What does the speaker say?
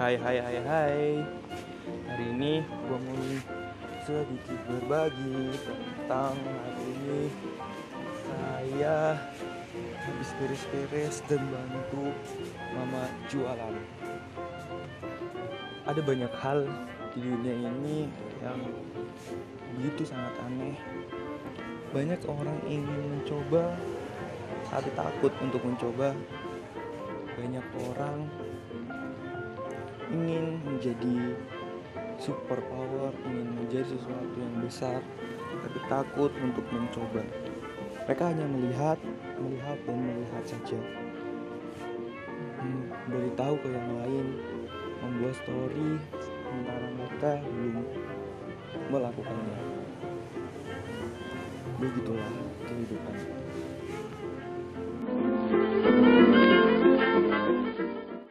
Hai hai hai hai. Hari ini gua mau sedikit berbagi tentang hari ini. Saya habis beres-beres dan bantu mama jualan. Ada banyak hal di dunia ini yang begitu sangat aneh. Banyak orang ingin mencoba tapi takut untuk mencoba. Banyak orang ingin menjadi super power, ingin menjadi sesuatu yang besar, tapi takut untuk mencoba. Mereka hanya melihat, melihat dan melihat saja. Hmm, beritahu ke yang lain, membuat story, sementara mereka belum melakukannya. Begitulah kehidupan.